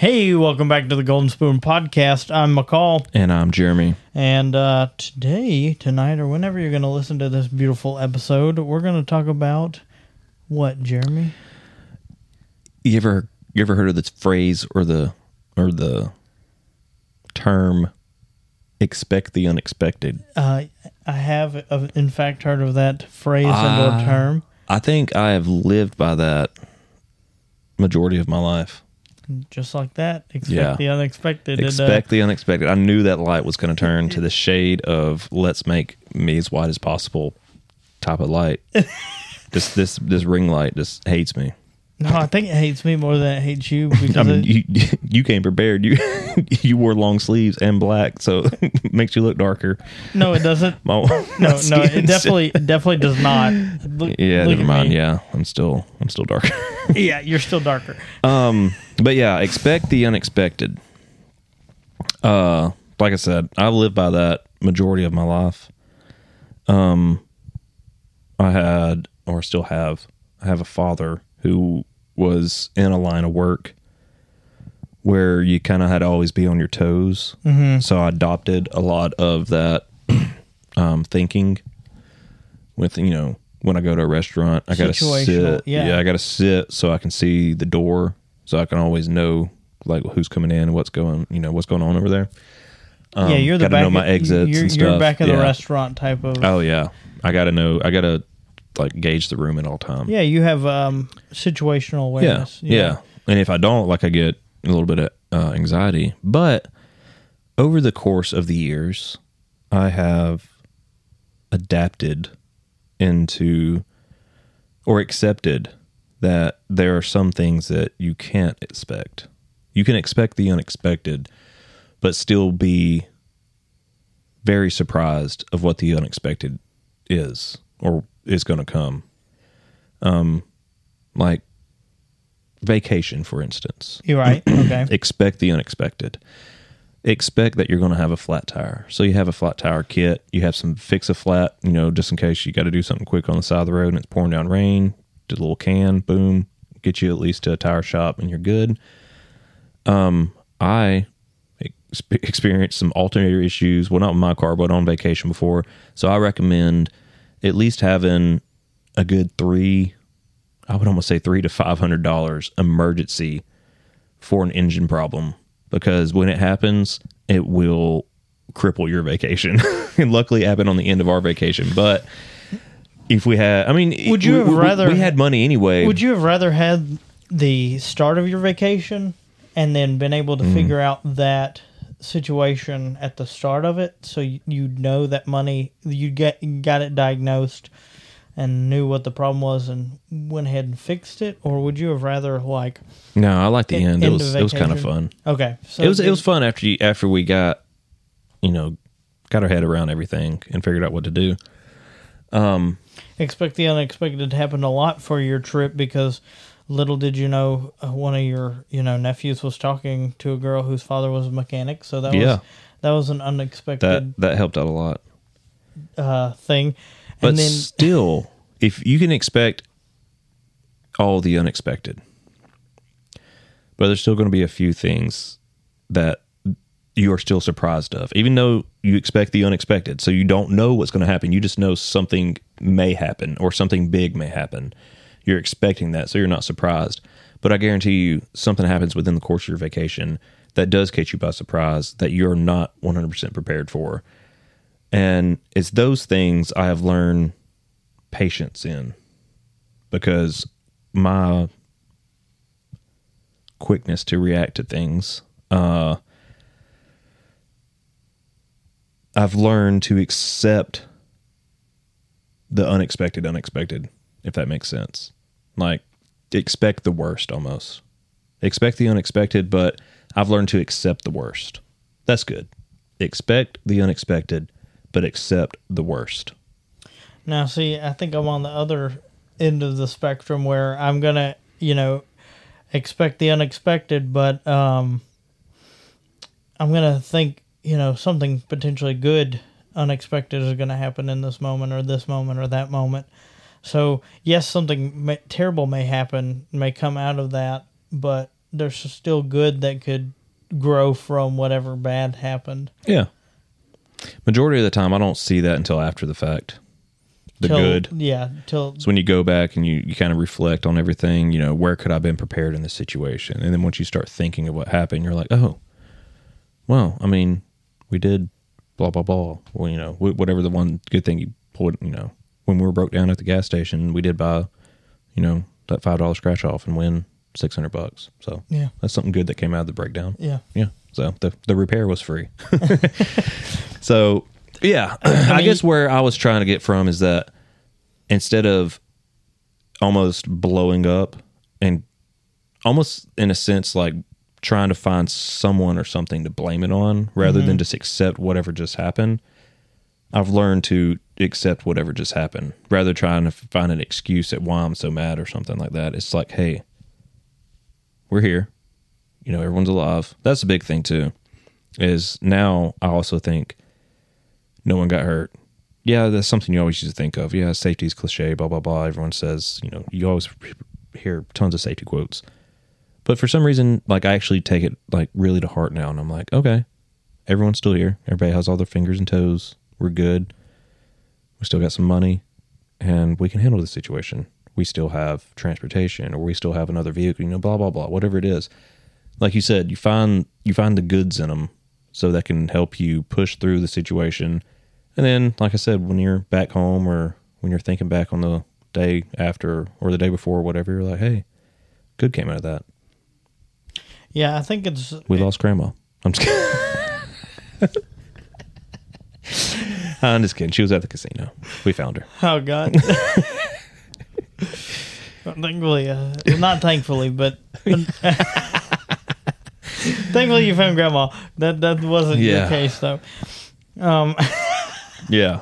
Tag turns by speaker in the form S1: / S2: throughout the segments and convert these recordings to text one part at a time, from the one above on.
S1: Hey, welcome back to the Golden Spoon Podcast. I'm McCall,
S2: And I'm Jeremy.
S1: and uh, today, tonight, or whenever you're going to listen to this beautiful episode, we're going to talk about what, Jeremy?
S2: You ever you ever heard of the phrase or the or the term expect the unexpected?
S1: Uh, I have, uh, in fact, heard of that phrase and or term.
S2: I think I have lived by that majority of my life.
S1: Just like that. Expect
S2: Yeah.
S1: the unexpected. And, uh,
S2: Expect the unexpected. I knew that light was going to turn to the shade of let's make me as white as possible type of light. this this this ring light just hates me.
S1: No, I think it hates me more than it hates you because
S2: I mean, you you came prepared. You you wore long sleeves and black, so it makes you look darker.
S1: no, it doesn't.
S2: My,
S1: No, no, it definitely, it definitely does not. Look,
S2: Yeah,
S1: look
S2: never mind.
S1: me.
S2: Yeah, I'm still I'm still darker.
S1: yeah, you're still darker.
S2: um, but yeah, expect the unexpected. Uh, like I said, I've lived by that majority of my life. Um, I had or still have I have a father who was in a line of work where you kind of had to always be on your toes. Mm-hmm. So I adopted a lot of that um, thinking with you know when I go to a restaurant, I gotta sit.
S1: yeah.
S2: I gotta sit so I can see the door, so I can always know like who's coming in and what's going, you know, what's going on over there.
S1: yeah, you're the
S2: Um, gotta
S1: back.
S2: know my
S1: of-
S2: exits
S1: You're,
S2: and
S1: you're back of the
S2: Yeah.
S1: restaurant type of.
S2: Oh yeah, I gotta know. I gotta like gauge the room at all time.
S1: Yeah, you have um, situational
S2: yeah,
S1: awareness.
S2: yeah. And if I don't, like, I get a little bit of uh, anxiety. But over the course of the years, I have adapted into or accepted that there are some things that you can't expect. You can expect the unexpected, but still be very surprised of what the unexpected is or is going to come. Um, like vacation, for instance.
S1: You're right. Okay.
S2: Expect the unexpected. Expect that you're going to have a flat tire. So you have a flat tire kit. You have some fix a flat, you know, just in case you got to do something quick on the side of the road and it's pouring down rain. Do a little can, boom, get you at least to a tire shop and you're good. Um, I experienced some alternator issues. Well, not with my car, but on vacation before. So I recommend at least having a good three. I would almost say three to five hundred dollars emergency for an engine problem because when it happens, it will cripple your vacation. and luckily, it happened on the end of our vacation. But if we had, I mean,
S1: Would you
S2: we-
S1: have
S2: we-
S1: rather-
S2: we had money anyway?
S1: Would you have rather had the start of your vacation and then been able to mm. figure out that situation at the start of it, so you, you know that money you get got it diagnosed and knew what the problem was and went ahead and fixed it, or would you have rather like
S2: No, I like the
S1: En-
S2: end. It was it was kind of fun.
S1: okay? So
S2: it was it was fun after you after we got you know got our head around everything and figured out what to do.
S1: Um, expect the unexpected to happen a lot for your trip because little did you know uh, one of your you know nephews was talking to a girl whose father was a mechanic so that
S2: Yeah.
S1: was that was an unexpected
S2: that helped out a lot.
S1: uh thing
S2: But
S1: then
S2: still, if you can expect all the unexpected, but there's still going to be a few things that you are still surprised of, even though you expect the unexpected. So you don't know what's going to happen. You just know something may happen or something big may happen. You're expecting that, so you're not surprised. But I guarantee you, something happens within the course of your vacation that does catch you by surprise that you're not 100% prepared for. And it's those things I have learned patience in because my quickness to react to things, uh, I've learned to accept the unexpected, unexpected, if that makes sense. Like, expect the worst almost. Expect the unexpected, but I've learned to accept the worst. That's good. Expect the unexpected, but accept the worst.
S1: now see i think i'm on the other end of the spectrum where i'm gonna you know expect the unexpected but um i'm gonna think you know something potentially good unexpected is gonna happen in this moment or this moment or that moment So yes, something may, terrible may happen, may come out of that, but there's still good that could grow from whatever bad happened.
S2: Yeah. Majority of the time, I don't see that until after the fact. The
S1: Till-
S2: good.
S1: yeah. Till
S2: So when you go back and you, you kind of reflect on everything, you know, where could I have been prepared in this situation? And then once you start thinking of what happened, you're like, oh, well, I mean, we did blah, blah, blah. Well, you know, whatever the one good thing you pulled, you know, when we were broke down at the gas station, we did buy, you know, that $5 scratch off and win 600 bucks. So
S1: yeah,
S2: that's something good that came out of the breakdown.
S1: yeah.
S2: Yeah. So the the repair was free. so yeah, I,
S1: mean-
S2: guess where I was trying to get from is that instead of almost blowing up and almost in a sense like trying to find someone or something to blame it on rather mm-hmm. than just accept whatever just happened, I've learned to accept whatever just happened. Rather trying to find an excuse at why I'm so mad or something like that. It's like, hey, we're here. You know everyone's alive. That's a big thing too is now i also think no one got hurt. Yeah that's something you always used to think of. Yeah safety is cliche blah blah blah. Everyone says you know you always hear tons of safety quotes. But for some reason like i actually take it like really to heart now and i'm like okay everyone's still here. Everybody has all their fingers and toes. We're good we still got some money and we can handle the situation we still have transportation or we still have another vehicle you know blah blah blah whatever it is like you said, you find you find the goods in them, so that can help you push through the situation. And then, like I said, when you're back home or when you're thinking back on the day after or the day before, or whatever, you're like, hey, good came out of that.
S1: Yeah, I think it's
S2: We lost grandma. I'm just kidding. I'm just kidding. She was at the casino. We found her.
S1: oh god. thankfully, uh, not thankfully, but thankfully you found grandma. That that wasn't
S2: Yeah.
S1: the case though. Um,
S2: Yeah.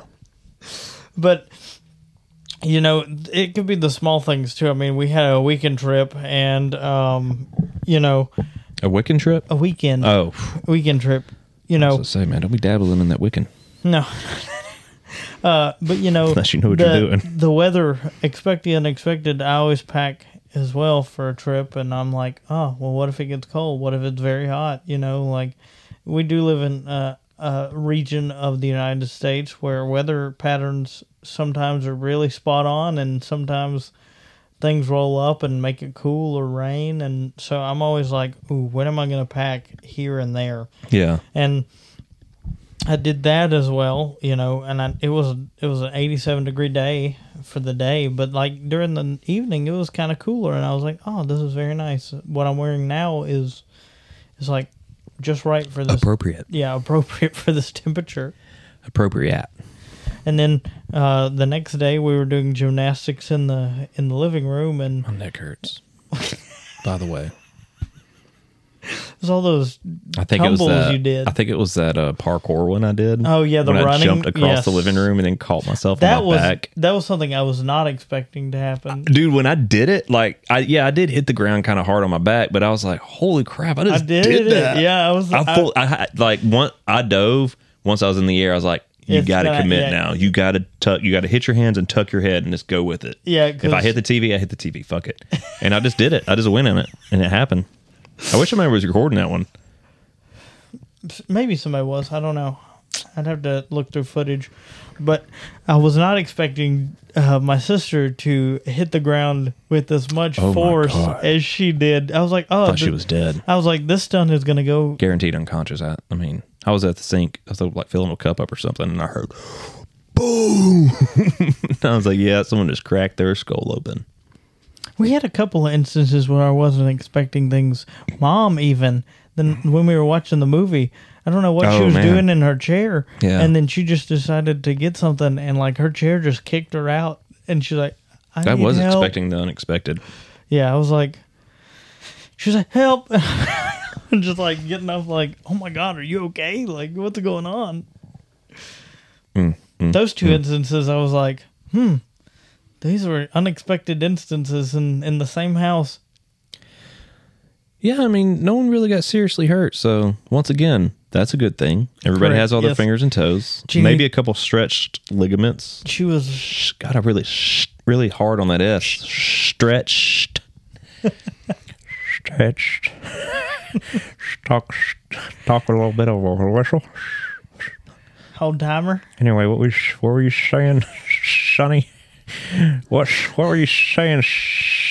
S1: but you know, it could be the small things too. I mean, we had a weekend trip, and um, you know,
S2: A weekend trip?
S1: a weekend
S2: Oh,
S1: weekend trip. You
S2: I
S1: know,
S2: say, man, don't be dabbling in that Wiccan.
S1: No. uh, but you know,
S2: Unless you know what
S1: the,
S2: you're doing.
S1: The weather, expect the unexpected. I always pack as well for a trip, and I'm like, oh, well, what if it gets cold? What if it's very hot? You know, like we do live in uh, a region of the United States where weather patterns sometimes are really spot on, and sometimes things roll up and make it cool or rain, and so I'm always like, ooh, when am I going to pack here and there?
S2: Yeah.
S1: and I did that as well, you know, and I, it was it was an 87 degree day for the day, but like during the evening it was kind of cooler, and I was like, oh, this is very nice. What I'm wearing now is is like just right for this,
S2: Appropriate.
S1: yeah, appropriate for this temperature.
S2: Appropriate.
S1: And then uh, the next day we were doing gymnastics in the in the living room, and
S2: My neck hurts. By the way.
S1: It was all those
S2: I think it was that.
S1: you did.
S2: I think it was that uh, parkour one I did.
S1: Oh, yeah, the
S2: when
S1: running-
S2: I jumped across the living room and then caught myself
S1: that
S2: on my
S1: was
S2: back.
S1: that was something I was not expecting to happen.
S2: Dude, when I did it, like I yeah, I did hit the ground kind of hard on my back, but I was like, "Holy crap! I
S1: I
S2: just
S1: did,
S2: did,
S1: it.
S2: that."
S1: Yeah, I was.
S2: I,
S1: I-
S2: full, I like one. I dove once I was in the air. I was like, "You got to commit
S1: yeah.
S2: now. You got to tuck. You got to hit your hands and tuck your head and just go with it."
S1: Yeah,
S2: If I hit the TV, I hit the TV. Fuck it. And I just did it. I just went in it, and it happened. I wish somebody was recording that one.
S1: maybe somebody was. I don't know. I'd have to look through footage, but I was not expecting uh, my sister to hit the ground with as much
S2: Oh my
S1: force
S2: God.
S1: as she did. I was like, oh,
S2: Thought she
S1: th-
S2: was dead.
S1: I was like, this stunt is gonna go.
S2: guaranteed unconscious. I, I mean, I was at the sink. I was like filling a cup up or something, and I heard boom. I was like, yeah, someone just cracked their skull open.
S1: We had a couple of instances where I wasn't expecting things. Mom, even then, when we were watching the movie, I don't know what she
S2: Oh,
S1: was
S2: man.
S1: doing in her chair,
S2: Yeah.
S1: and then she just decided to get something, and like her chair just kicked her out, and she's like, I,
S2: I was
S1: help.
S2: expecting the unexpected.
S1: Yeah, I was like, she was like, help. and just like getting up, like, oh my God, are you okay? Like, what's going on?
S2: Mm, mm,
S1: Those two instances, I was like, hmm, these were unexpected instances in, in the same house.
S2: Yeah, I mean, no one really got seriously hurt. So once again, that's a good thing. Everybody
S1: Correct,
S2: has all their
S1: yes.
S2: fingers and toes.
S1: Gee.
S2: Maybe a couple stretched ligaments.
S1: She was,
S2: Shh, God, I really, really hard on that S. Stretched. stretched. talk, talk a little bit of a whistle.
S1: Hold timer.
S2: Anyway, what was what were you saying, Sonny? What what were you saying,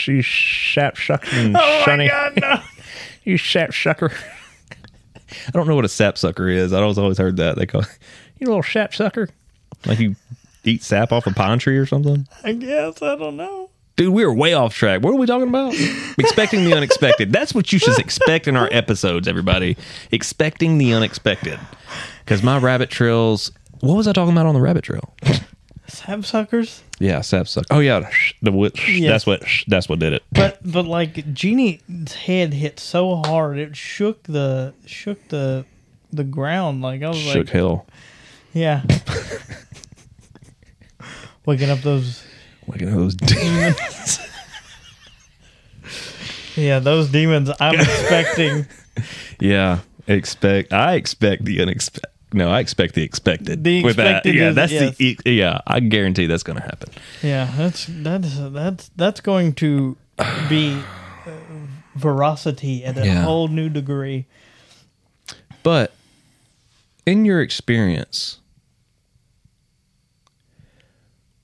S2: you sap sucking
S1: Oh
S2: Sonny?
S1: my god, no.
S2: You sap sucker. I don't know what a sap sucker is. I always always heard that they call you little sap sucker. Like you eat sap off a pine tree or something.
S1: I guess I don't know.
S2: Dude, we are way off track. What are we talking about? Expecting the unexpected. That's what you should expect in our episodes, everybody. Expecting the unexpected. Because my rabbit trails. What was I talking about on the rabbit trail?
S1: Sapsuckers.
S2: Yeah, sap suck. Oh yeah, the wi-
S1: Yes.
S2: that's what that's what did it.
S1: But but like Jeannie's head hit so hard it shook the shook the the ground. Like I was
S2: Shook
S1: like,
S2: hell.
S1: yeah. Waking up those
S2: Waking up those demons.
S1: yeah those demons. I'm expecting
S2: yeah, expect. I expect the unexpected. No, I expect the expected.
S1: The
S2: With that,
S1: expected
S2: yeah,
S1: is-
S2: that's
S1: yes.
S2: the e- yeah. I guarantee that's going to happen.
S1: yeah that's that's that's that's going to be uh, veracity at a
S2: Yeah.
S1: whole new degree.
S2: But in your experience,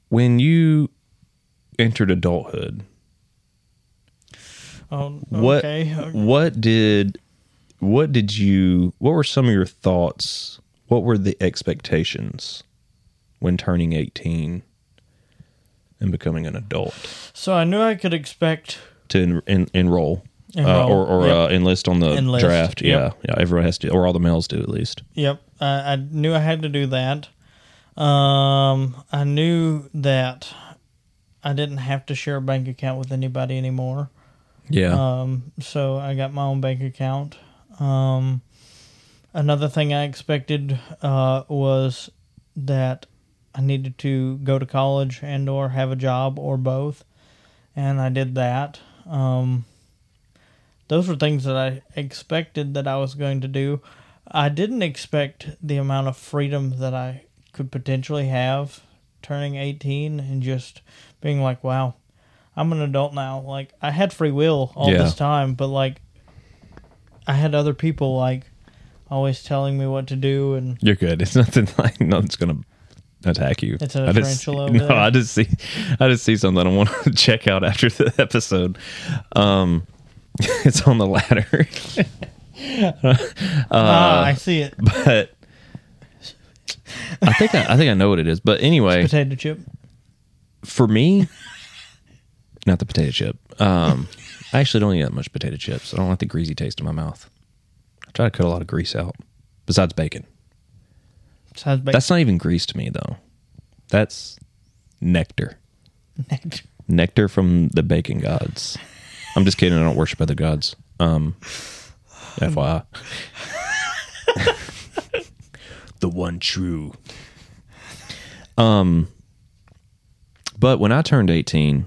S2: when you entered adulthood,
S1: Oh,
S2: what
S1: okay.
S2: what did what did you what were some of your thoughts? What were the expectations when turning 18 and becoming an adult
S1: So I knew I could expect
S2: to en- en- enroll? Uh, or or
S1: yep.
S2: uh, enlist on the
S1: Enlist,
S2: draft.
S1: yep.
S2: Yeah, yeah. Everyone has to, or all the males do at least.
S1: Yep, I, I knew I had to do that. Um, I knew that I didn't have to share a bank account with anybody anymore.
S2: Yeah,
S1: Um, so I got my own bank account. Um, another thing I expected uh, was that I needed to go to college and or have a job or both, and I did that. Um, those were things that I expected that I was going to do. I didn't expect the amount of freedom that I could potentially have turning 18 and just being like, wow, I'm an adult now. Like, I had free will all
S2: Yeah.
S1: this time, but like, I had other people like always telling me what to do and
S2: You're good. It's nothing like nothing's gonna attack you.
S1: It's a
S2: I just,
S1: tarantula over
S2: No,
S1: there.
S2: I just see, I just see something I want to check out after the episode. Um, it's on the ladder,
S1: ah, I see it.
S2: but I think I, I think I know what it is. But anyway,
S1: Potato chip.
S2: for me, not the potato chip. Um, I actually don't eat that much potato chips. I don't like the greasy taste in my mouth. Try to cut a lot of grease out. Besides bacon.
S1: Sounds big.
S2: That's not even grease to me though. That's nectar. Nectar from the bacon gods. I'm just kidding. I don't worship other gods. Um, FYI. the one true. Um, but when I turned 18,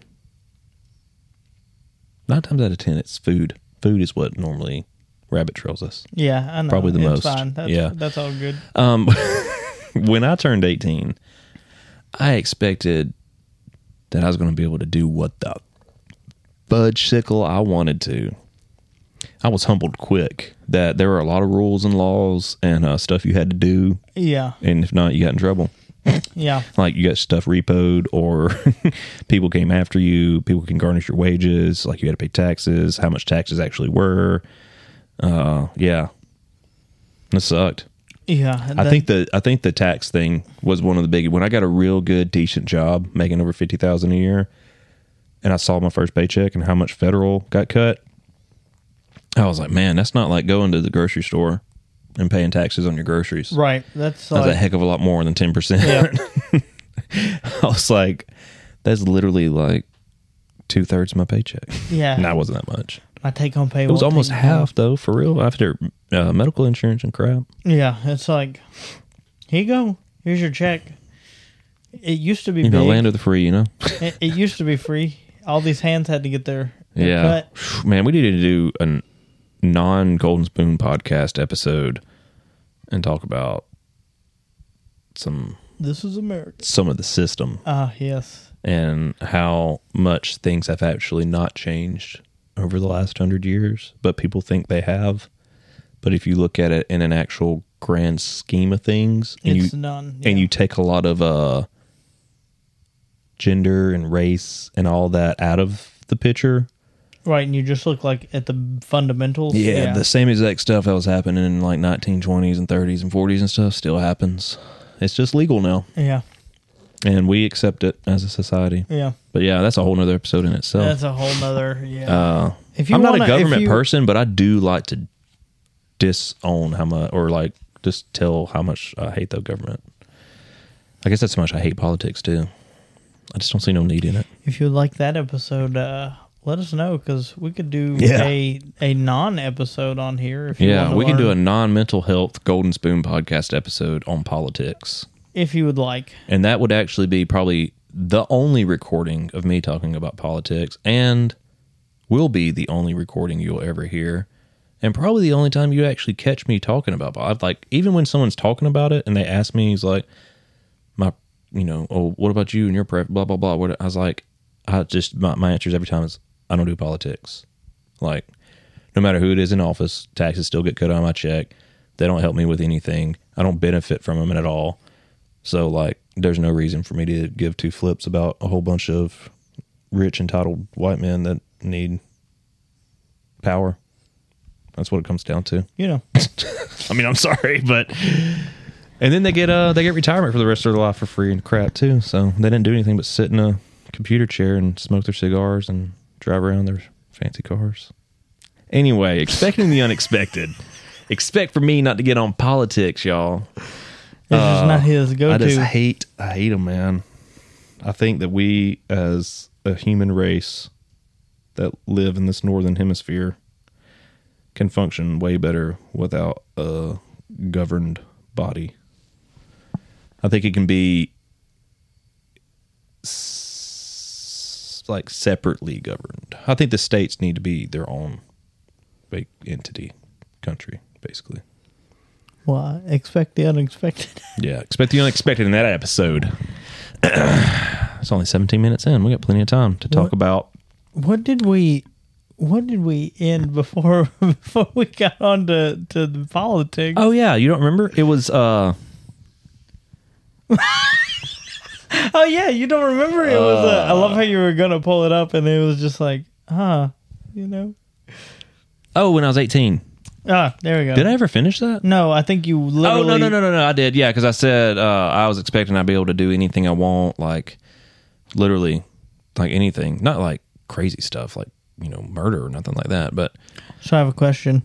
S2: nine times out of ten, it's food. Food is what normally rabbit trails us.
S1: yeah, I know.
S2: Probably the
S1: it's
S2: most.
S1: Fine. That's,
S2: Yeah.
S1: that's all good.
S2: Um, when I turned 18, I expected that I was going to be able to do what the fudge sickle I wanted to. I was humbled quick that there were a lot of rules and laws and uh, stuff you had to do,
S1: Yeah,
S2: and if not, you got in trouble.
S1: yeah,
S2: Like you got stuff repoed, or people came after you. People can garnish your wages. Like you had to pay taxes. How much taxes actually were? Uh, yeah, it sucked.
S1: yeah.
S2: I think the I think the tax thing was one of the big. When I got a real good, decent job, making over fifty thousand a year, and I saw my first paycheck and how much federal got cut, I was like, man, that's not like going to the grocery store and paying taxes on your groceries.
S1: right. That's
S2: That's
S1: like
S2: a heck of a lot more than ten percent.
S1: Yeah.
S2: I was like, that's literally like two thirds of my paycheck.
S1: yeah.
S2: And that wasn't that much.
S1: My take home pay
S2: It was almost half though, for real. After uh, medical insurance and crap.
S1: Yeah, it's like here you go. Here's your check. It used to be
S2: You know,
S1: big.
S2: land of the free. You know.
S1: it, it used to be free. All these hands had to get their, their
S2: Yeah.
S1: cut.
S2: Man, we needed to do a non Golden Spoon podcast episode and talk about some
S1: This is America.
S2: some of the system
S1: Ah, yes.
S2: and how much things have actually not changed over the last hundred years, but people think they have. But if you look at it in an actual grand scheme of things, and
S1: It's
S2: you
S1: none.
S2: and you take a lot of uh gender and race and all that out of the picture,
S1: right, and you just look like at the fundamentals.
S2: yeah, the same exact stuff that was happening in like 1920s and 30s and 40s and stuff still happens. It's just legal now,
S1: yeah,
S2: and we accept it as a society.
S1: yeah.
S2: But yeah, that's a whole nother episode in itself.
S1: That's a whole nother. Yeah.
S2: uh,
S1: if you
S2: I'm not
S1: wanna-
S2: a government
S1: you-
S2: person, but I do like to disown how much, or like just tell how much I hate the government. I guess that's how much I hate politics too. I just don't see no need in it.
S1: If you like that episode, uh, let us know because we could do
S2: Yeah.
S1: a a non episode on here. If you
S2: Yeah,
S1: wanna
S2: we can do a non mental health Golden Spoon podcast episode on politics.
S1: If you would like.
S2: And that would actually be probably the only recording of me talking about politics and will be the only recording you'll ever hear. And probably the only time you actually catch me talking about I've like even when someone's talking about it and they ask me, he's like, my, you know, oh, what about you and your pref, blah blah blah. What I was like, I just my, my answers every time is I don't do politics. Like, no matter who it is in office, taxes still get cut on my check. They don't help me with anything. I don't benefit from them at all. So like, there's no reason for me to give two flips about a whole bunch of rich entitled white men that need power. That's what it comes down to.
S1: You know,
S2: I mean, I'm sorry, but and then they get uh they get retirement for the rest of their life for free and crap too. So they didn't do anything but sit in a computer chair and smoke their cigars and drive around their fancy cars. Anyway, expecting the unexpected. Expect for me not to get on politics, y'all.
S1: It's just not his go
S2: Uh, I just hate I hate him, man. I think that we as a human race that live in this northern hemisphere can function way better without a governed body. I think it can be s- like separately governed. I think the states need to be their own big entity, country, basically.
S1: Well, I expect the unexpected.
S2: Yeah, expect the unexpected in that episode. it's only 17 minutes in. We got plenty of time to talk
S1: What-
S2: about.
S1: what did we? What did we end before before we got on to, to the politics?
S2: Oh yeah, you don't remember? It was uh
S1: Oh yeah, you don't remember? It was. Uh, I love how you were gonna pull it up, and it was just like, huh, you know.
S2: oh when I was 18.
S1: Ah, there we go.
S2: Did I ever finish that?
S1: No, I think you literally.
S2: Oh no no no no no! I did. Yeah, because I said uh, I was expecting I'd be able to do anything I want, like literally, like anything. Not like crazy stuff, like you know murder or nothing like that. But
S1: So I have a question.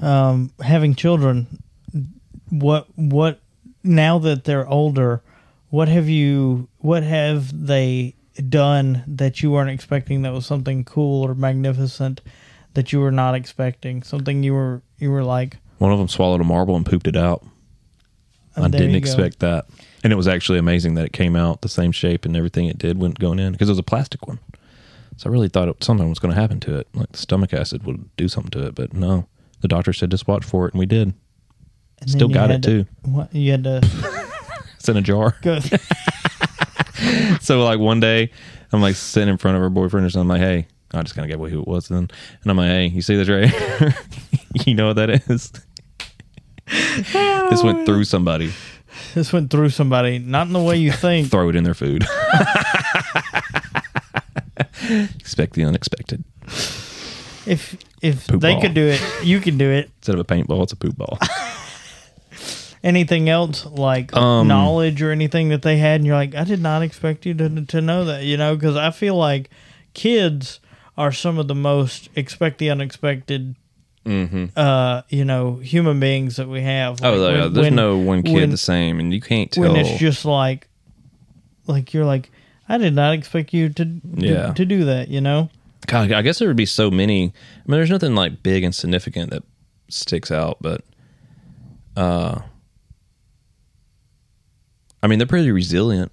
S1: Um, having children, what what now that they're older, what have you what have they done that you weren't expecting that was something cool or magnificent that you were not expecting? Something you were you were like
S2: one of them swallowed a marble and pooped it out.
S1: oh,
S2: I didn't expect that, and it was actually amazing that it came out the same shape and everything it did when going in because it was a plastic one. So I really thought it, something was going to happen to it, like the stomach acid would do something to it, but no. The doctor said just watch for it, and we did.
S1: And
S2: Still got it
S1: to-
S2: too.
S1: What you had to
S2: It's in a jar. so like one day, I'm like sitting in front of her boyfriend or something. I'm like, hey, I just kind of gave away who it was then, and I'm like, hey, you see this right? here? you know what that is? this went through somebody.
S1: this went through somebody, not in the way you think.
S2: Throw it in their food. Expect the unexpected.
S1: If if
S2: Poop
S1: they
S2: ball.
S1: could do it, you can do it.
S2: Instead of a paintball, it's a poop ball.
S1: anything else like
S2: Um,
S1: knowledge or anything that they had and you're like i did not expect you to, to know that you know because i feel like kids are some of the most expect the unexpected
S2: mm-hmm.
S1: uh you know human beings that we have
S2: Oh, yeah.
S1: when-
S2: There's
S1: when-
S2: no one kid
S1: when-
S2: the same, and you can't tell.
S1: when it's just like like you're like i did not expect you to to,
S2: Yeah.
S1: to do that you know
S2: God, I guess there would be so many. I mean, there's nothing like big and significant that sticks out, but uh, I mean, they're pretty resilient.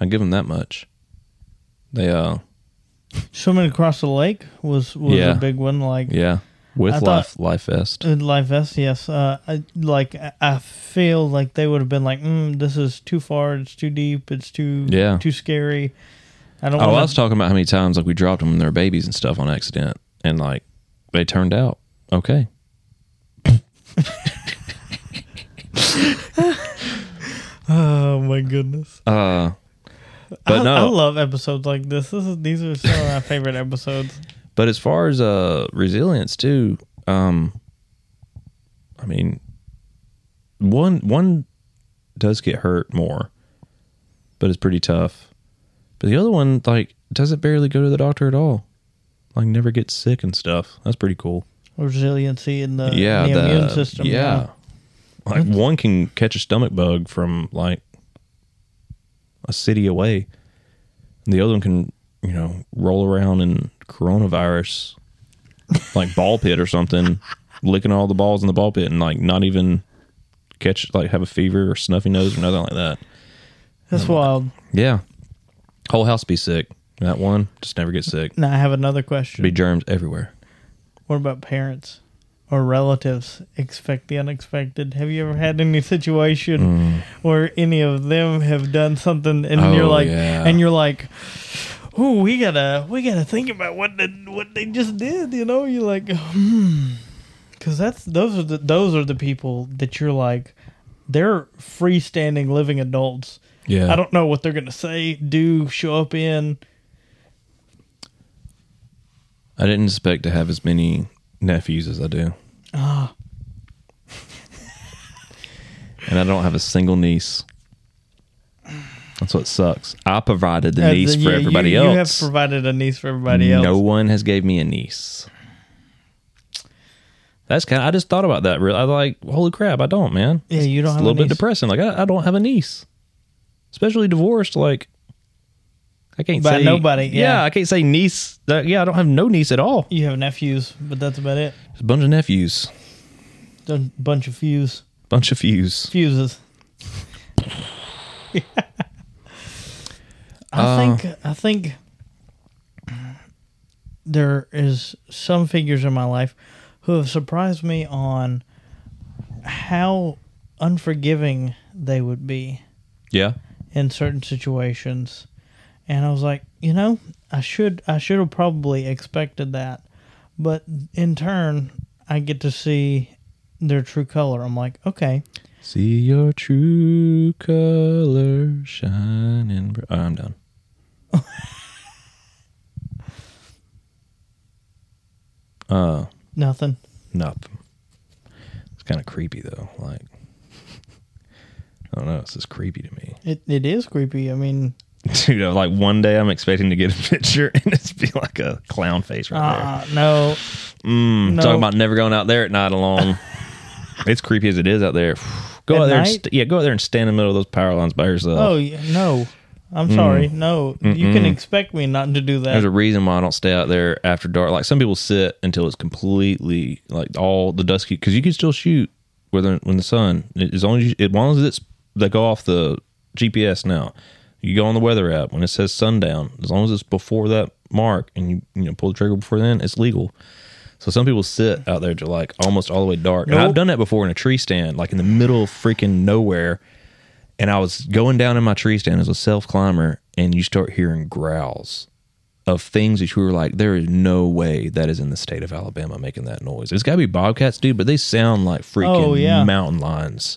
S2: I give them that much. They, uh,
S1: swimming across the lake was was
S2: Yeah.
S1: a big one like
S2: yeah, with
S1: I
S2: life,
S1: thought-
S2: life vest.
S1: Uh, Life vest, yes. Uh, I, like I- I feel like they would have been like, mm, "This is too far. It's too deep. It's too
S2: Yeah.
S1: too scary." I don't.
S2: Oh, I was talking about how many times like we dropped them when they were babies and stuff on accident, and like they turned out okay.
S1: Oh my goodness!
S2: Uh, but
S1: I,
S2: no,
S1: I love episodes like this. This is these are some of my favorite episodes.
S2: But as far as uh resilience too, um I mean one one does get hurt more, but it's pretty tough. But the other one like doesn't barely go to the doctor at all. Like never gets sick and stuff. That's pretty cool.
S1: Resiliency in the,
S2: yeah,
S1: in the,
S2: the
S1: immune system.
S2: Yeah. Like one can catch a stomach bug from like a city away. And the other one can, you know, roll around in coronavirus like ball pit or something, licking all the balls in the ball pit and like not even catch like have a fever or snuffy nose or nothing like that.
S1: That's wild.
S2: Yeah. Whole house be sick. That one just never get sick.
S1: Now I have another question.
S2: Be germs everywhere.
S1: What about parents or relatives expect the unexpected? Have you ever had any situation where any of them have done something and
S2: Oh,
S1: you're like
S2: yeah.
S1: and you're like Ooh, we gotta we gotta think about what the, what they just did, you know? You're like, hmm, because that's those are the those are the people that you're like, they're freestanding living adults.
S2: Yeah.
S1: I don't know what they're gonna say, do, show up in.
S2: I didn't expect to have as many nephews as I do.
S1: Ah,
S2: and I don't have a single niece. That's what sucks. I provided the
S1: Uh,
S2: niece
S1: the-
S2: for
S1: yeah,
S2: everybody
S1: you,
S2: else.
S1: You have provided a niece for everybody else.
S2: No one has gave me a niece. That's kind. of, I just thought about that. Real, I was like, holy crap, I don't, man.
S1: Yeah, you don't
S2: It's
S1: have
S2: a
S1: a
S2: little bit
S1: niece.
S2: depressing. Like I, I don't have a niece, especially divorced. Like I can't
S1: By
S2: say
S1: nobody, yeah.
S2: I can't say niece. Uh, yeah, I don't have no niece at all.
S1: You have nephews, but that's about it.
S2: Just a bunch of nephews,
S1: A bunch of fuse
S2: bunch of fuse.
S1: fuses. I
S2: Uh,
S1: think I think there is some figures in my life who have surprised me on how unforgiving they would be
S2: Yeah,
S1: in certain situations. And I was like, you know, I should I should have probably expected that. But in turn, I get to see their true color. I'm like, okay,
S2: see your true color shining. br- Oh, I'm done. uh,
S1: nothing.
S2: nothing. It's kind of creepy though. Like, I don't know. It's just creepy to me.
S1: It it is creepy. I mean,
S2: Dude, I'm like one day I'm expecting to get a picture and it's be like a clown face right
S1: uh, no,
S2: there. Mm,
S1: no.
S2: Talking about never going out there at night alone. it's creepy as it is out there. Go
S1: At
S2: out there, and st- yeah. Go out there and stand in the middle of those power lines by yourself.
S1: oh yeah, no. I'm sorry, no. You can
S2: Mm. Mm-mm.
S1: expect me not to do that.
S2: There's a reason why I don't stay out there after dark. Like some people sit until it's completely like all the dusky because you can still shoot whether when the sun as long as you, as long as it's they go off the GPS now. You go on the weather app when it says sundown. As long as it's before that mark and you you know pull the trigger before then, it's legal. So some people sit out there to like almost all the way dark. And I've done that before in a tree stand, like in the middle of freaking nowhere. And I was going down in my tree stand as a self climber, and you start hearing growls of things that you were like, there is no way that is in the state of Alabama making that noise. It's got to be bobcats, dude, but they sound like oh, freaking
S1: Oh, yeah.
S2: mountain lions.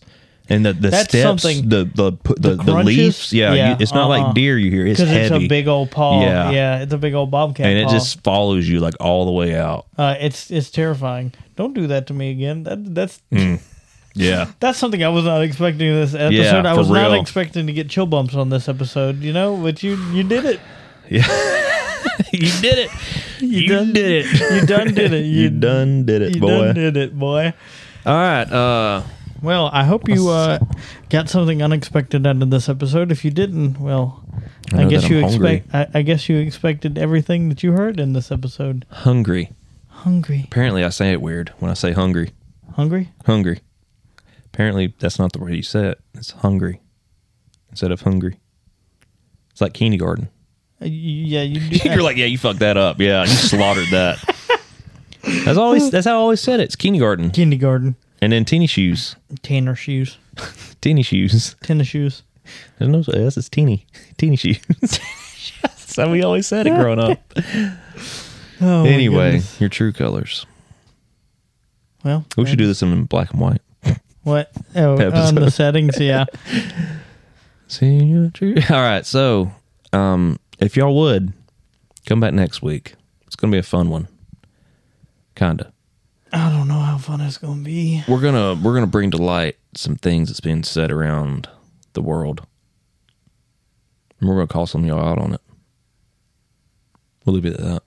S2: And the, the
S1: That's
S2: steps,
S1: something-
S2: the the the, the, the,
S1: crunches?
S2: leaves, yeah,
S1: Yeah,
S2: you, it's not
S1: uh-uh.
S2: like deer you hear. It's
S1: because
S2: heavy,
S1: it's a big old paw.
S2: Yeah.
S1: Yeah, it's a big old bobcat.
S2: and it
S1: paw.
S2: just follows you like all the way out.
S1: uh, it's it's terrifying. Don't do that to me again. That that's
S2: Yeah,
S1: that's something I was not expecting this episode. I
S2: for
S1: was not
S2: real.
S1: expecting to get chill bumps on this episode. You know, but you you did it. Yeah.
S2: You did it. You,
S1: done-
S2: did it.
S1: You done did it.
S2: You, done did it,
S1: You
S2: boy.
S1: done did it, boy.
S2: All right. Uh,
S1: Well, I hope you uh, got something unexpected out of this episode. If you didn't, well,
S2: I
S1: I, guess you
S2: hungry.
S1: expect. I, I guess you expected everything that you heard in this episode.
S2: hungry.
S1: Hungry,
S2: Apparently, I say it weird when I say hungry.
S1: hungry.
S2: Hungry. Apparently, that's not the way you say it. It's hungry instead of hungry. It's like kindergarten.
S1: Uh, yeah, you. Do,
S2: You're like, yeah, you fucked that up. Yeah, you slaughtered that. That's always. That's how I always said it. It's kindergarten,
S1: kindergarten,
S2: and then teeny shoes.
S1: tanner shoes,
S2: Teeny shoes.
S1: tennis shoes.
S2: There's no. That's it's teeny. Teeny shoes. that's how we always said it growing up.
S1: Oh, my
S2: anyway,
S1: goodness.
S2: your true colors.
S1: well,
S2: We should do this in black and white.
S1: What? Oh, on the settings, yeah.
S2: See your true. All right, so um, if y'all would come back next week, it's gonna be a fun one. Kinda.
S1: I don't know how fun it's gonna be.
S2: We're gonna we're gonna bring to light some things that's being said around the world. And we're gonna call some of y'all out on it. We'll leave it at that.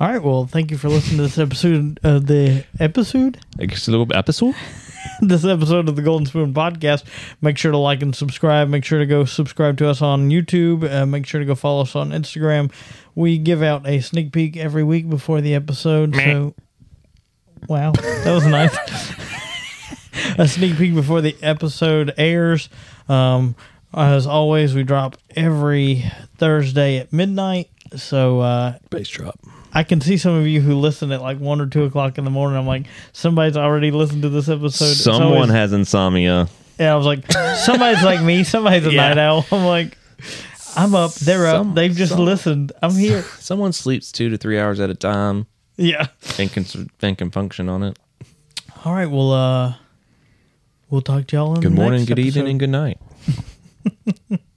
S1: All right. Well, thank you for listening to this episode of the episode.
S2: I guess a little episode.
S1: this episode of the Golden Spoon Podcast. Make sure to like and subscribe. Make sure to go subscribe to us on YouTube. Uh, make sure to go follow us on Instagram. We give out a sneak peek every week before the episode. So, wow, that was nice. a sneak peek before the episode airs. Um, as always, we drop every Thursday at midnight. So uh,
S2: Bass drop.
S1: I can see some of you who listen at like one or two o'clock in the morning. I'm like, somebody's already listened to this episode. It's
S2: Someone
S1: always-
S2: has insomnia.
S1: yeah, I was like, somebody's like me. Somebody's a
S2: Yeah.
S1: night owl. I'm like, I'm up. They're
S2: Some-
S1: up. They've just
S2: some-
S1: listened. I'm here.
S2: Someone sleeps two to three hours at a time
S1: Yeah.
S2: and can and can function on it.
S1: All right. Well, uh, we'll talk to y'all in
S2: Good morning, good evening, and good night.